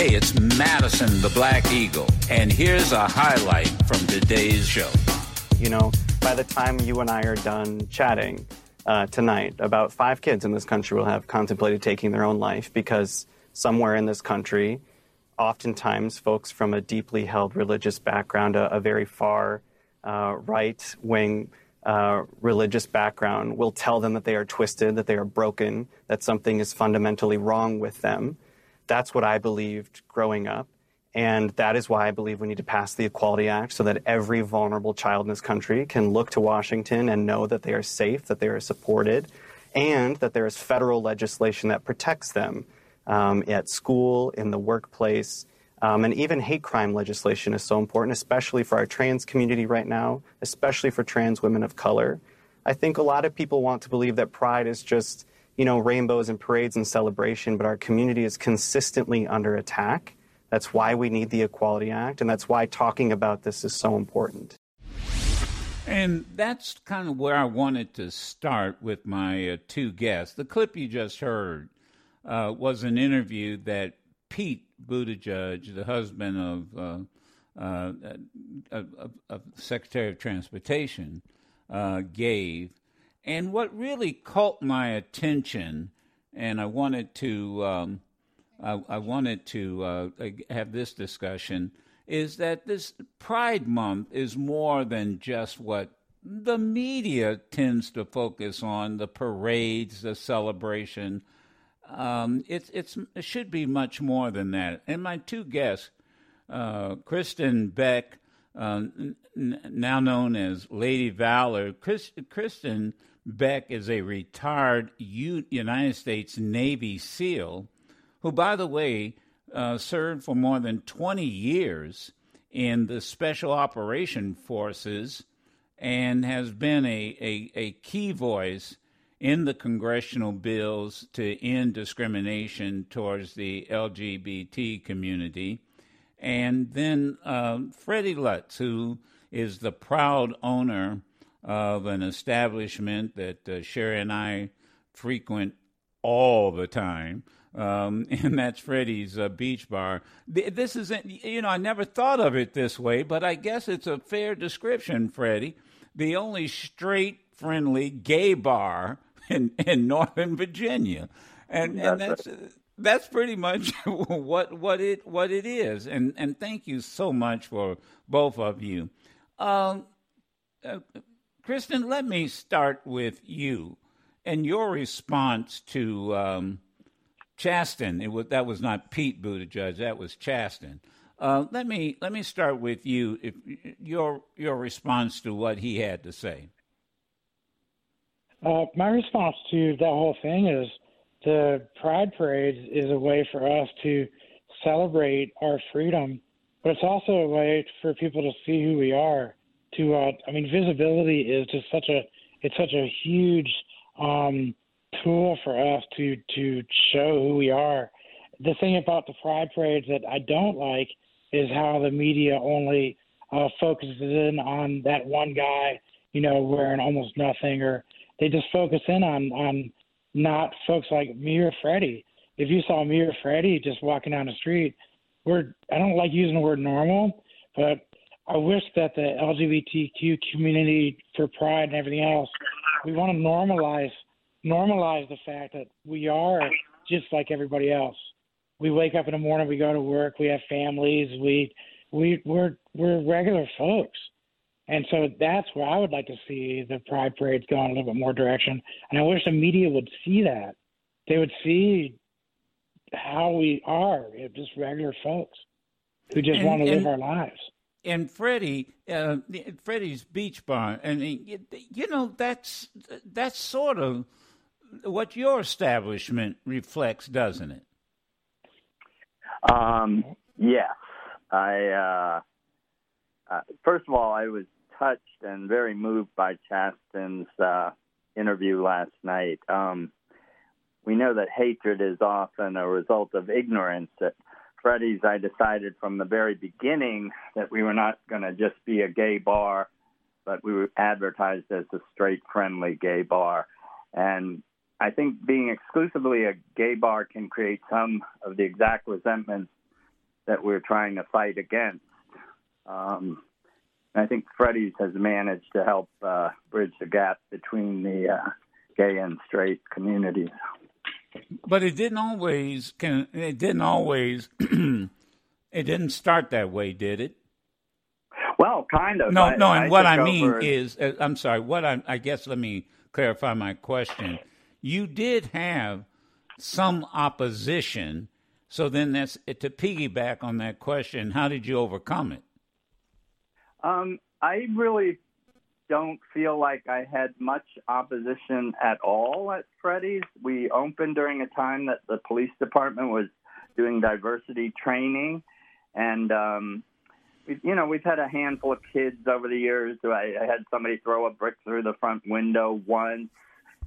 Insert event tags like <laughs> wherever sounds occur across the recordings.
Hey, it's Madison the Black Eagle, and here's a highlight from today's show. You know, by the time you and I are done chatting uh, tonight, about five kids in this country will have contemplated taking their own life because somewhere in this country, oftentimes folks from a deeply held religious background, a, a very far uh, right wing uh, religious background, will tell them that they are twisted, that they are broken, that something is fundamentally wrong with them. That's what I believed growing up. And that is why I believe we need to pass the Equality Act so that every vulnerable child in this country can look to Washington and know that they are safe, that they are supported, and that there is federal legislation that protects them um, at school, in the workplace. Um, and even hate crime legislation is so important, especially for our trans community right now, especially for trans women of color. I think a lot of people want to believe that pride is just you know, rainbows and parades and celebration, but our community is consistently under attack. That's why we need the Equality Act, and that's why talking about this is so important. And that's kind of where I wanted to start with my uh, two guests. The clip you just heard uh, was an interview that Pete Buttigieg, the husband of, uh, uh of, of Secretary of Transportation, uh, gave and what really caught my attention, and I wanted to, um, I, I, wanted to uh, have this discussion, is that this Pride Month is more than just what the media tends to focus on the parades, the celebration. Um, it's, it's, it should be much more than that. And my two guests, uh, Kristen Beck, uh, n- now known as Lady Valor, Chris, Kristen Beck is a retired U- United States Navy SEAL who, by the way, uh, served for more than 20 years in the Special Operation Forces and has been a, a, a key voice in the congressional bills to end discrimination towards the LGBT community. And then uh, Freddie Lutz, who is the proud owner of an establishment that uh, Sherry and I frequent all the time. Um, <laughs> and that's Freddie's uh, Beach Bar. This isn't, you know, I never thought of it this way, but I guess it's a fair description, Freddie. The only straight, friendly gay bar <laughs> in, in Northern Virginia. And, that's and that's. That's pretty much <laughs> what what it what it is, and and thank you so much for both of you. Um, uh, Kristen, let me start with you and your response to um, Chasten. It was that was not Pete Buttigieg, that was Chasten. Uh, let me let me start with you. If your your response to what he had to say. Uh, my response to that whole thing is the Pride Parade is a way for us to celebrate our freedom, but it's also a way for people to see who we are to uh, I mean visibility is just such a it's such a huge um, tool for us to to show who we are. The thing about the pride parades that I don't like is how the media only uh, focuses in on that one guy, you know, wearing almost nothing, or they just focus in on on not folks like me or Freddie. If you saw me or Freddie just walking down the street, we're I don't like using the word normal, but I wish that the LGBTQ community for pride and everything else, we want to normalize normalize the fact that we are just like everybody else. We wake up in the morning, we go to work, we have families, we we we're we're regular folks. And so that's where I would like to see the pride parades go in a little bit more direction. And I wish the media would see that. They would see how we are, just regular folks who just and, want to live our lives and Freddie, uh, Freddie's Beach Bar, and you know that's that's sort of what your establishment reflects, doesn't it? Um, yes, I. Uh, uh, first of all, I was touched and very moved by Chasten's uh, interview last night. Um, we know that hatred is often a result of ignorance. That Freddie's, I decided from the very beginning that we were not going to just be a gay bar, but we were advertised as a straight, friendly gay bar. And I think being exclusively a gay bar can create some of the exact resentments that we're trying to fight against. Um, I think Freddie's has managed to help uh, bridge the gap between the uh, gay and straight communities. But it didn't always. can It didn't always. <clears throat> it didn't start that way, did it? Well, kind of. No, I, no. And I what I mean is, uh, I'm sorry. What I, I guess let me clarify my question. You did have some opposition, so then that's to piggyback on that question. How did you overcome it? Um, I really don't feel like I had much opposition at all at Freddie's. We opened during a time that the police department was doing diversity training, and um, we, you know we've had a handful of kids over the years. I, I had somebody throw a brick through the front window once,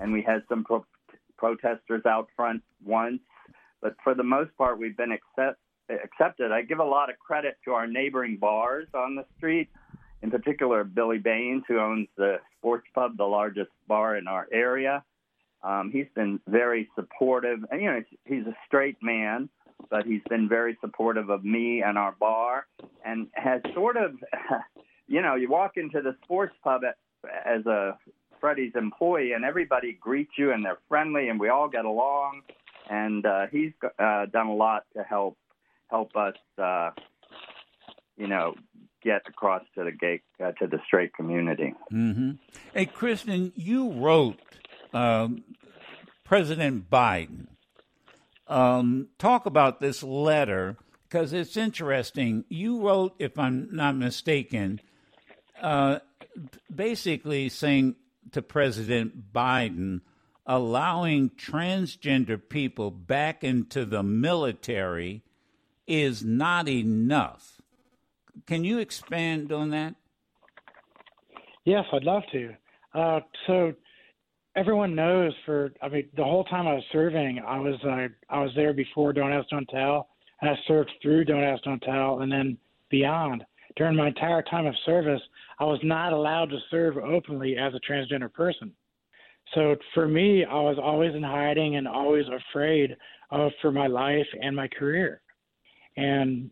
and we had some pro- protesters out front once. But for the most part, we've been accept, accepted. I give a lot of credit to our neighboring bars on the street in particular Billy Baines, who owns the Sports Pub, the largest bar in our area. Um, he's been very supportive. And, you know, he's a straight man, but he's been very supportive of me and our bar, and has sort of, <laughs> you know, you walk into the Sports Pub at, as a Freddie's employee, and everybody greets you, and they're friendly, and we all get along. And uh, he's uh, done a lot to help help us, uh, you know, get across to the gay uh, to the straight community. Mm-hmm. Hey, Kristen, you wrote um, President Biden. Um, talk about this letter because it's interesting. You wrote, if I'm not mistaken, uh, basically saying to President Biden, allowing transgender people back into the military is not enough. Can you expand on that? Yes, I'd love to. Uh, so everyone knows for I mean the whole time I was serving, I was uh, I was there before Don't Ask Don't Tell, and I served through Don't Ask Don't Tell, and then beyond. During my entire time of service, I was not allowed to serve openly as a transgender person. So for me, I was always in hiding and always afraid of for my life and my career. And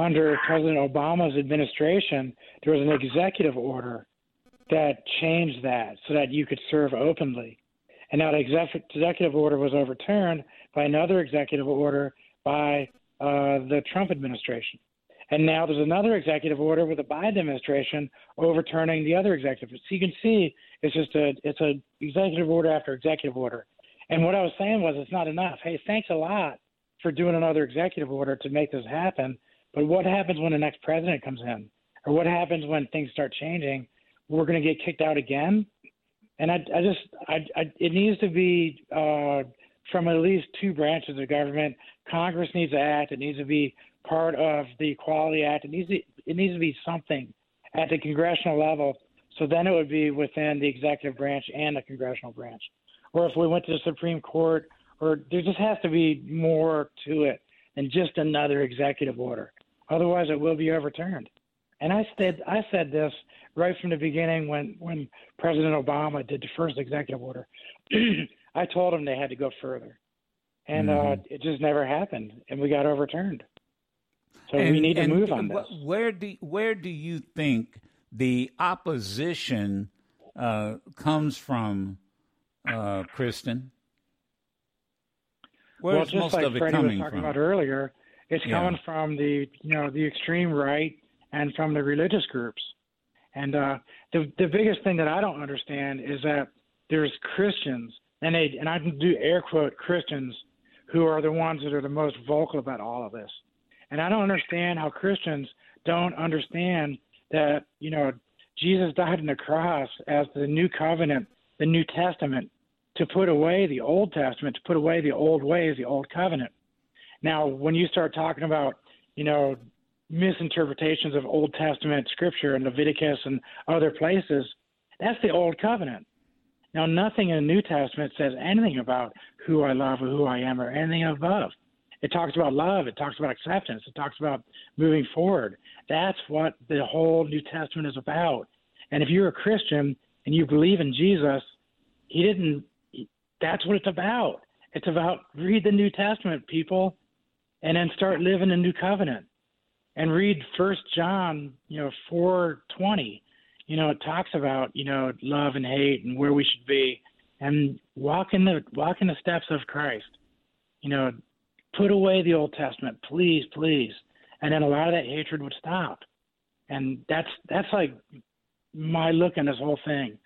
under President Obama's administration, there was an executive order that changed that so that you could serve openly. And that exec- executive order was overturned by another executive order by uh, the Trump administration. And now there's another executive order with the Biden administration overturning the other executive. So you can see it's just a it's a executive order after executive order. And what I was saying was it's not enough. Hey, thanks a lot for doing another executive order to make this happen. But what happens when the next president comes in? Or what happens when things start changing? We're going to get kicked out again? And I, I just, I, I, it needs to be uh, from at least two branches of government. Congress needs to act. It needs to be part of the Equality Act. It needs to, it needs to be something at the congressional level. So then it would be within the executive branch and the congressional branch. Or if we went to the Supreme Court, or there just has to be more to it than just another executive order. Otherwise, it will be overturned. And I said I said this right from the beginning when when President Obama did the first executive order. <clears throat> I told him they had to go further, and Mhm. uh, it just never happened, and we got overturned. So we need to and move on this. Where do where do you think the opposition uh, comes from, uh, Kristen? well, Where's just most like of it Freddie was talking from? about earlier, it's Yeah. coming from the you know the extreme right and from the religious groups. And uh, the the biggest thing that I don't understand is that there's Christians, and they and I do air quote Christians, who are the ones that are the most vocal about all of this. And I don't understand how Christians don't understand that you know Jesus died on the cross as the new covenant, the New Testament, to put away the Old Testament, to put away the old ways, the old covenant. Now, when you start talking about, you know, misinterpretations of Old Testament scripture and Leviticus and other places, that's the old covenant. Now, nothing in the New Testament says anything about who I love or who I am or anything above. It talks about love. It talks about acceptance. It talks about moving forward. That's what the whole New Testament is about. And if you're a Christian and you believe in Jesus, he didn't, that's what it's about. It's about read the New Testament, people. And then start living a new covenant and read First John, you know, four twenty. You know, it talks about you know love and hate and where we should be, and walk in the walk in the steps of Christ. You know, put away the Old Testament, please, please, and then a lot of that hatred would stop. And that's that's like my look on this whole thing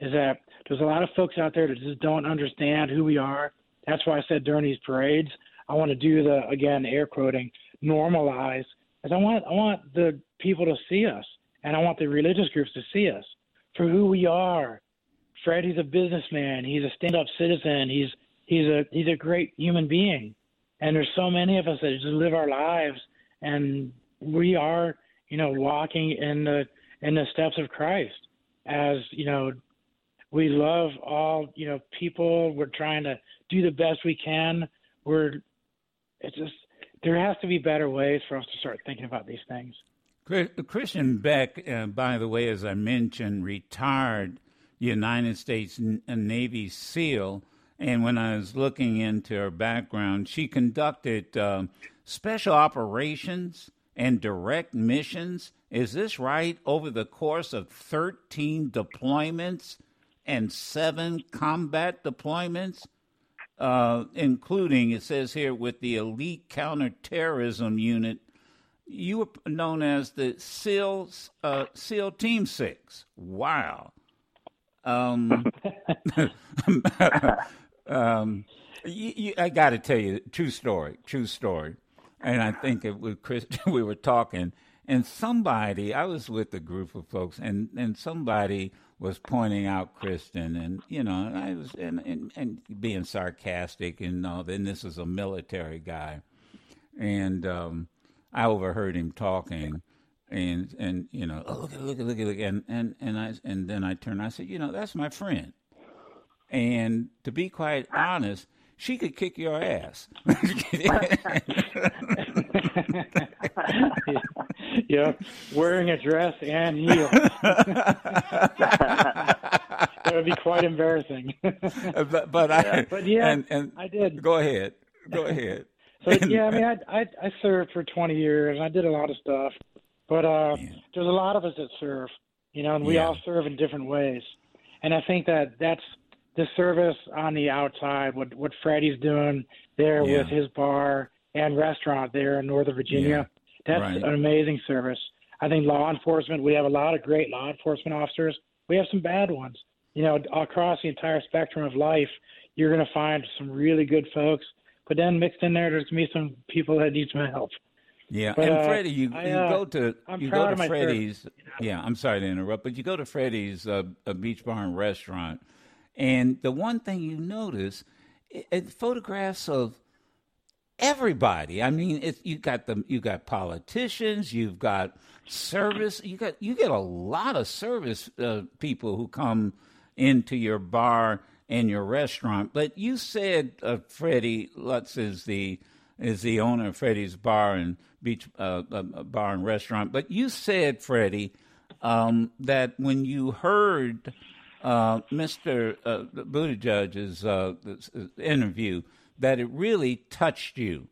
is that there's a lot of folks out there that just don't understand who we are. That's why I said during these parades, I want to do the again air quoting normalize, as I want I want the people to see us, and I want the religious groups to see us for who we are. Fred, Freddie's a businessman. He's a stand-up citizen. He's he's a he's a great human being, and there's so many of us that just live our lives, and we are you know walking in the in the steps of Christ as you know we love all you know people we're trying to do the best we can we're it's just there has to be better ways for us to start thinking about these things. Kristen Beck uh, by the way as i mentioned retired united states navy seal. And when i was looking into her background she conducted uh, special operations and direct missions. Is this right? Over the course of 13 deployments and seven combat deployments, uh, including, it says here, with the Elite Counterterrorism Unit. You were known as the SEAL, uh, SEAL Team 6. Wow. Um, <laughs> um, you, you, I got to tell you, true story, true story. And I think it was Chris, <laughs> we were talking, and somebody, I was with a group of folks, and, and somebody was pointing out Kristen, and you know, and I was and, and, and being sarcastic, and all. Then this is a military guy, and um, I overheard him talking, and and you know, oh, look at look at look at look, and and and I and then I turned. I said, you know, that's my friend, and to be quite honest, she could kick your ass. <laughs> <laughs> <laughs> yeah, wearing a dress and heels. <laughs> that would be quite embarrassing. but, but I, but yeah, and, and I did. Go ahead. Go <laughs> ahead. so yeah, I mean, I, I I served for 20 years. And I did a lot of stuff, but uh, yeah. there's a lot of us that serve, you know, and we yeah. all serve in different ways. And I think that that's the service on the outside. What what Freddie's doing there yeah. with his bar and restaurant there in Northern Virginia. That's right. an amazing service. I think law enforcement, we have a lot of great law enforcement officers. We have some bad ones. You know, across the entire spectrum of life, you're going to find some really good folks. But then mixed in there, there's going to be some people that need some help. Yeah, but, and uh, Freddie, you, I, you uh, go to I'm you go to Freddie's. service, you know. Yeah, I'm sorry to interrupt, but you go to Freddie's uh, a Beach Barn restaurant, and the one thing you notice, it, it photographs of everybody. I mean, it's you got the you got politicians, you've got service, you got you get a lot of service uh, people who come into your bar and your restaurant. But you said uh, Freddie Lutz is the is the owner of Freddie's Bar and Beach uh, uh Bar and Restaurant. But you said Freddie um, that when you heard uh, Mr. Uh, Buttigieg's uh, interview that it really touched you.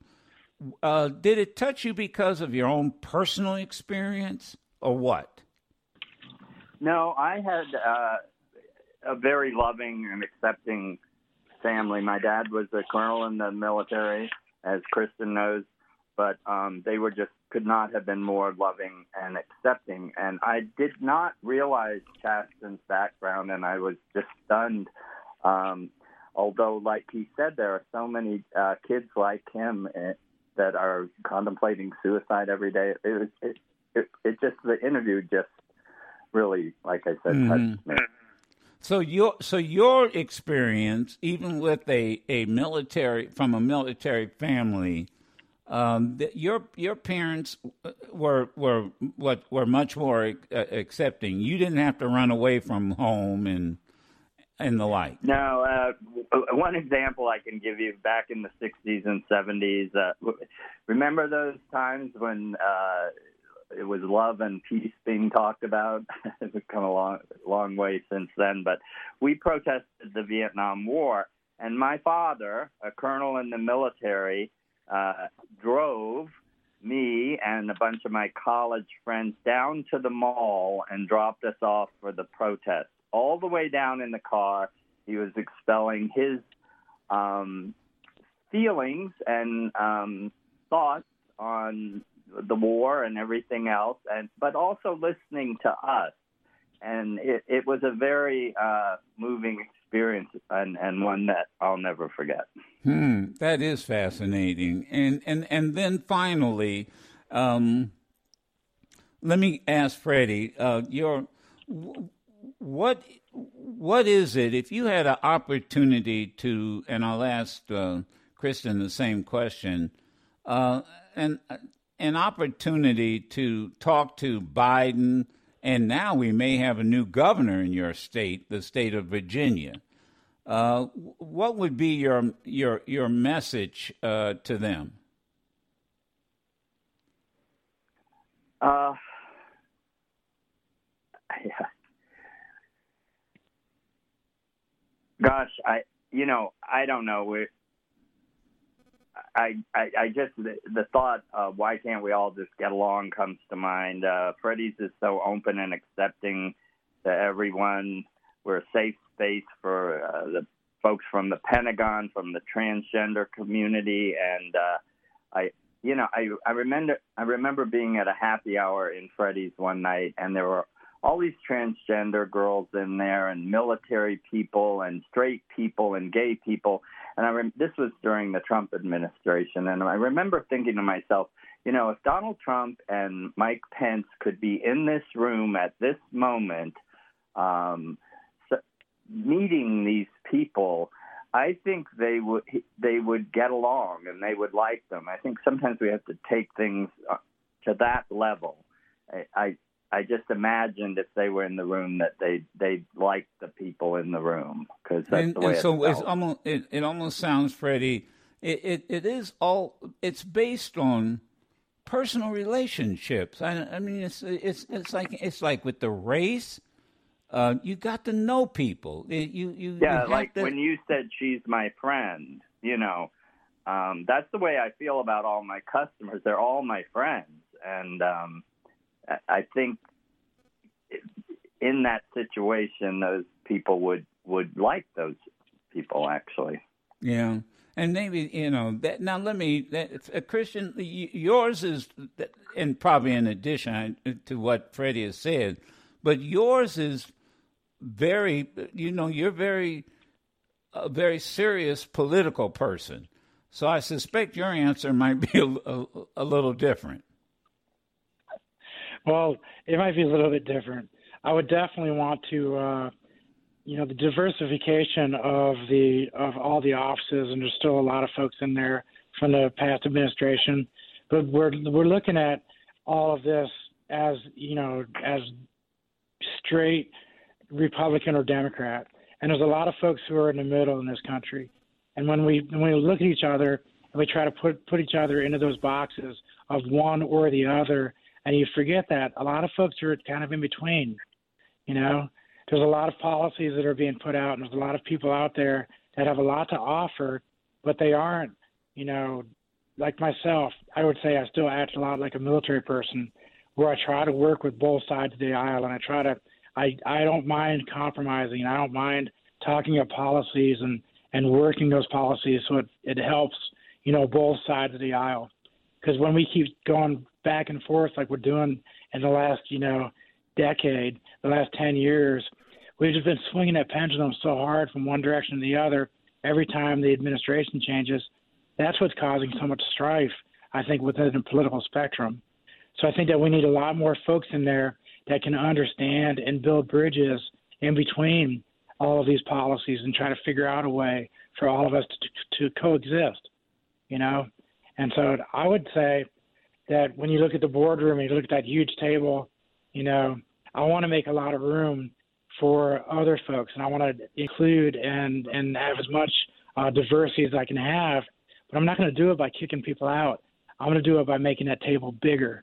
Uh, did it touch you because of your own personal experience, or what? No, I had uh, a very loving and accepting family. My dad was a colonel in the military, as Kristen knows, but um, they were just could not have been more loving and accepting. And I did not realize Chasten's background, and I was just stunned. Um, although, like he said, there are so many uh, kids like him eh, that are contemplating suicide every day. It was it, it, it just the interview just really, like I said, mm-hmm. touched me. So your so your experience, even with a, a military from a military family, um, your your parents were were what were much more uh, accepting. You didn't have to run away from home and and the like. No, uh, one example I can give you back in the 60s and 70s. Uh, remember those times when uh, it was love and peace being talked about? <laughs> it's come a long, long way since then. But we protested the Vietnam War, and my father, a colonel in the military, uh, drove me and a bunch of my college friends down to the mall and dropped us off for the protest. All the way down in the car, he was expelling his um, feelings and um, thoughts on the war and everything else, and but also listening to us. And it, it was a very uh, moving experience and, and one that I'll never forget. Hmm, that is fascinating. And and and then finally, um, let me ask Freddie, uh, your what what is it if you had an opportunity to? And I'll ask uh, Kristen the same question. Uh, and an opportunity to talk to Biden, and now we may have a new governor in your state, the state of Virginia. Uh, what would be your your your message uh, to them? Uh, <laughs> yeah. Gosh, I you know I don't know. we I, I, I just the, the thought of why can't we all just get along comes to mind. Uh, Freddie's is so open and accepting to everyone. We're a safe space for uh, the folks from the Pentagon, from the transgender community, and uh, I, you know, I I remember I remember being at a happy hour in Freddie's one night, and there were all these transgender girls in there, and military people, and straight people, and gay people and I rem- this was during the Trump administration, and I remember thinking to myself, you know, if Donald Trump and Mike Pence could be in this room at this moment, um, so meeting these people, I think they would they would get along and they would like them. I think sometimes we have to take things uh, to that level. I, I I just imagined if they were in the room that they they like the people in the room because that's and, the way and so it it's almost it, it almost sounds, Freddie. It, it it is all it's based on personal relationships. I, I mean, it's it's it's like it's like with the race. Uh, you got to know people. You you yeah, you like to, when you said she's my friend. You know, um, that's the way I feel about all my customers. They're all my friends, and um, I think in that situation, those people would would like those people actually. Yeah, and maybe you know that. Now let me, that, uh, Kristen, yours is, and probably in addition to what Freddie has said, but yours is very. You know, you're very, a very serious political person. So I suspect your answer might be a, a, a little different. Well, it might be a little bit different. I would definitely want to, uh, you know, the diversification of the of all the offices, and there's still a lot of folks in there from the past administration, but we're we're looking at all of this as you know as straight Republican or Democrat, and there's a lot of folks who are in the middle in this country, and when we when we look at each other and we try to put put each other into those boxes of one or the other and you forget that a lot of folks are kind of in between. You know, there's a lot of policies that are being put out, and there's a lot of people out there that have a lot to offer, but they aren't. You know, like myself, I would say I still act a lot like a military person, where I try to work with both sides of the aisle, and I try to. I I don't mind compromising. And I don't mind talking about policies and and working those policies so it it helps you know both sides of the aisle. Because when we keep going back and forth like we're doing in the last, you know, decade, the last 10 years, we've just been swinging that pendulum so hard from one direction to the other every time the administration changes. That's what's causing so much strife, I think, within the political spectrum. So I think that we need a lot more folks in there that can understand and build bridges in between all of these policies and try to figure out a way for all of us to, to coexist, you know? And so I would say that when you look at the boardroom and you look at that huge table, you know, I want to make a lot of room for other folks, and I want to include and and have as much uh, diversity as I can have. But I'm not going to do it by kicking people out. I'm going to do it by making that table bigger,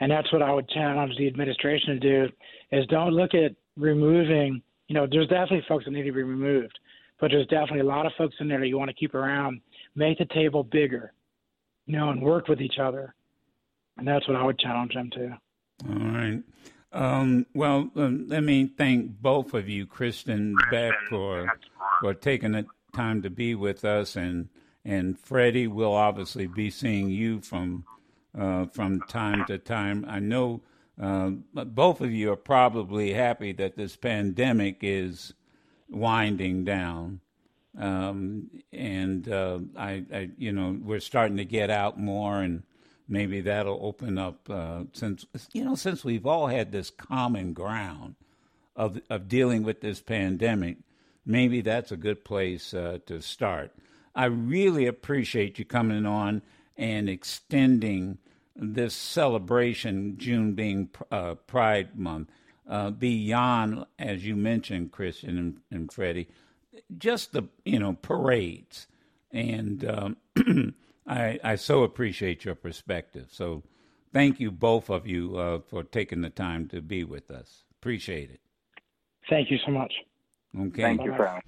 and that's what I would challenge the administration to do: is don't look at removing. You know, there's definitely folks that need to be removed, but there's definitely a lot of folks in there that you want to keep around. Make the table bigger you know, and work with each other. And that's what I would challenge them to. All right. Um, well, um, let me thank both of you, Kristen Beck, for for taking the time to be with us, and and Freddie will obviously be seeing you from uh, from time to time. I know uh, both of you are probably happy that this pandemic is winding down, um, and uh, I, I, you know, we're starting to get out more and maybe that'll open up uh, since you know since we've all had this common ground of of dealing with this pandemic. Maybe that's a good place uh, to start. I really appreciate you coming on and extending this celebration, June being uh, Pride Month, uh, beyond, as you mentioned, Kristen and, and Freddie, just the you know parades and. Um, <clears throat> I, I so appreciate your perspective. So thank you, both of you, uh, for taking the time to be with us. Appreciate it. Thank you so much. Okay. Thank you, Frank.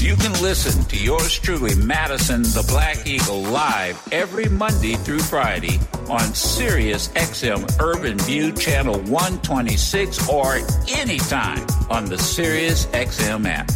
You can listen to yours truly, Madison the Black Eagle, live every Monday through Friday on Sirius XM Urban View Channel 126 or anytime on the Sirius XM app.